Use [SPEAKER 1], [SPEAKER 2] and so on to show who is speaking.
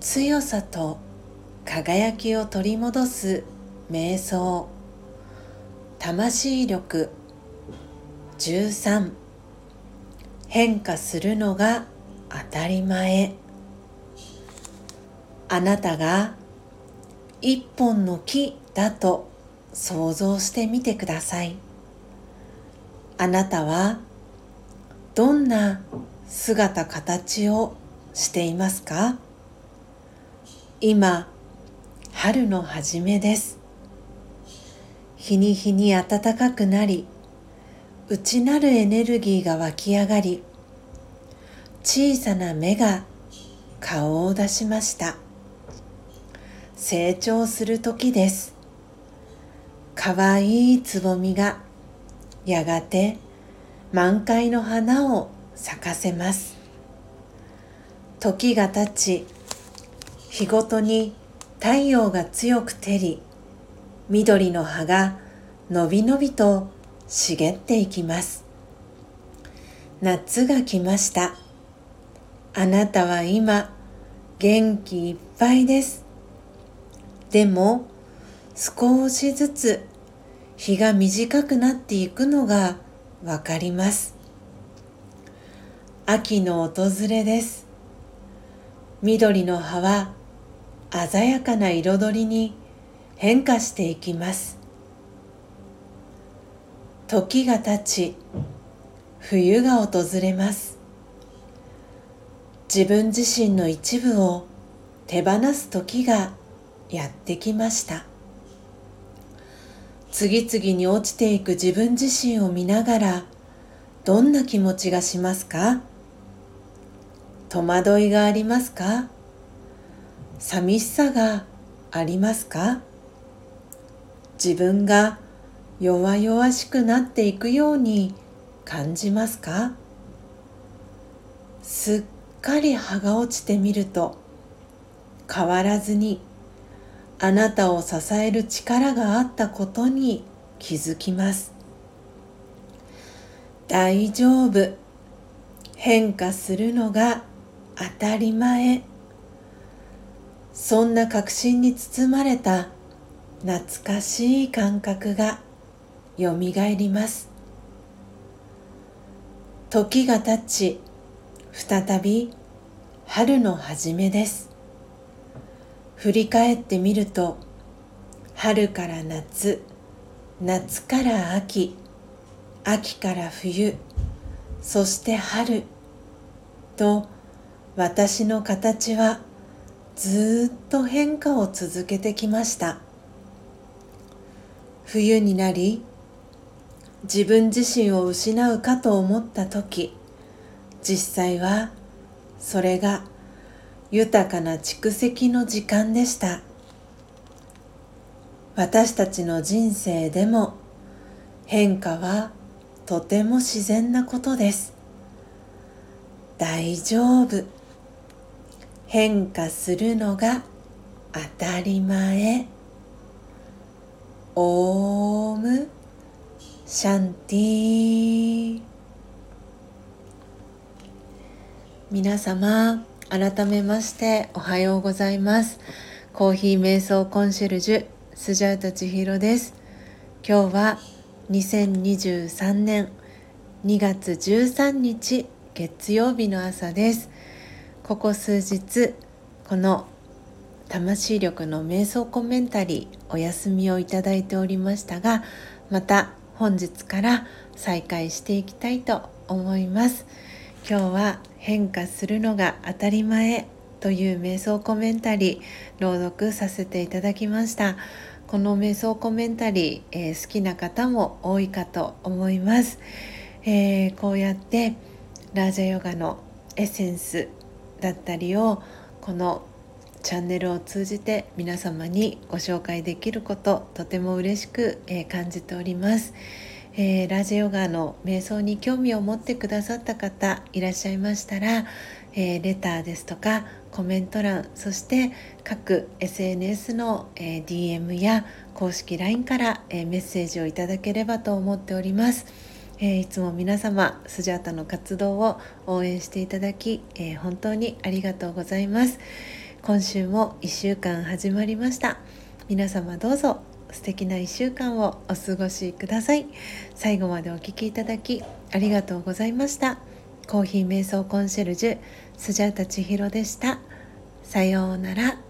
[SPEAKER 1] 強さと輝きを取り戻す瞑想。魂力。13変化するのが当たり前。あなたが一本の木だと想像してみてください。あなたはどんな姿形をしていますか？今春の初めです。日に日に暖かくなり内なるエネルギーが湧き上がり小さな芽が顔を出しました。成長する時です。かわいいつぼみがやがて満開の花を咲かせます。時が経ち日ごとに太陽が強く照り緑の葉がのびのびと茂っていきます。夏が来ました。あなたは今元気いっぱいです。でも少しずつ日が短くなっていくのがわかります。秋の訪れです。緑の葉は鮮やかな彩りに変化していきます。時が経ち冬が訪れます。自分自身の一部を手放す時がやってきました。次々に落ちていく自分自身を見ながらどんな気持ちがしますか？戸惑いがありますか？寂しさがありますか？自分が弱々しくなっていくように感じますか？すっかり葉が落ちてみると変わらずにあなたを支える力があったことに気づきます。大丈夫。変化するのが当たり前。そんな確信に包まれた懐かしい感覚がよみがえります。時が経ち再び春の初めです。振り返ってみると春から夏夏から秋秋から冬そして春と私の形はずっと変化を続けてきました。冬になり自分自身を失うかと思った時実際はそれが豊かな蓄積の時間でした。私たちの人生でも変化はとても自然なことです。大丈夫。変化するのが当たり前。オーム。シャンティ皆様改めましておはようございます。コーヒー瞑想コンシェルジュスジャータ千尋です。今日は2023年2月13日月曜日の朝です。ここ数日この魂力の瞑想コメンタリーお休みをいただいておりましたがまた本日から再開していきたいと思います。今日は変化するのが当たり前という瞑想コメンタリー朗読させていただきました。この瞑想コメンタリー、えー、好きな方も多いかと思います、えー、こうやってラージャヨガのエッセンスだったりをこのチャンネルを通じて皆様にご紹介できることとても嬉しく、え、感じております。えー、ラジオガの瞑想に興味を持ってくださった方いらっしゃいましたら、えー、レターですとかコメント欄そして各 SNS の、え、DM や公式 LINE から、えメッセージをいただければと思っております。えいつも皆様スジャータの活動を応援していただき、え本当にありがとうございます。今週も1週間始まりました。皆様どうぞ素敵な1週間をお過ごしください。最後までお聴きいただきありがとうございました。コーヒー瞑想コンシェルジュスジャータ千尋でした。さようなら。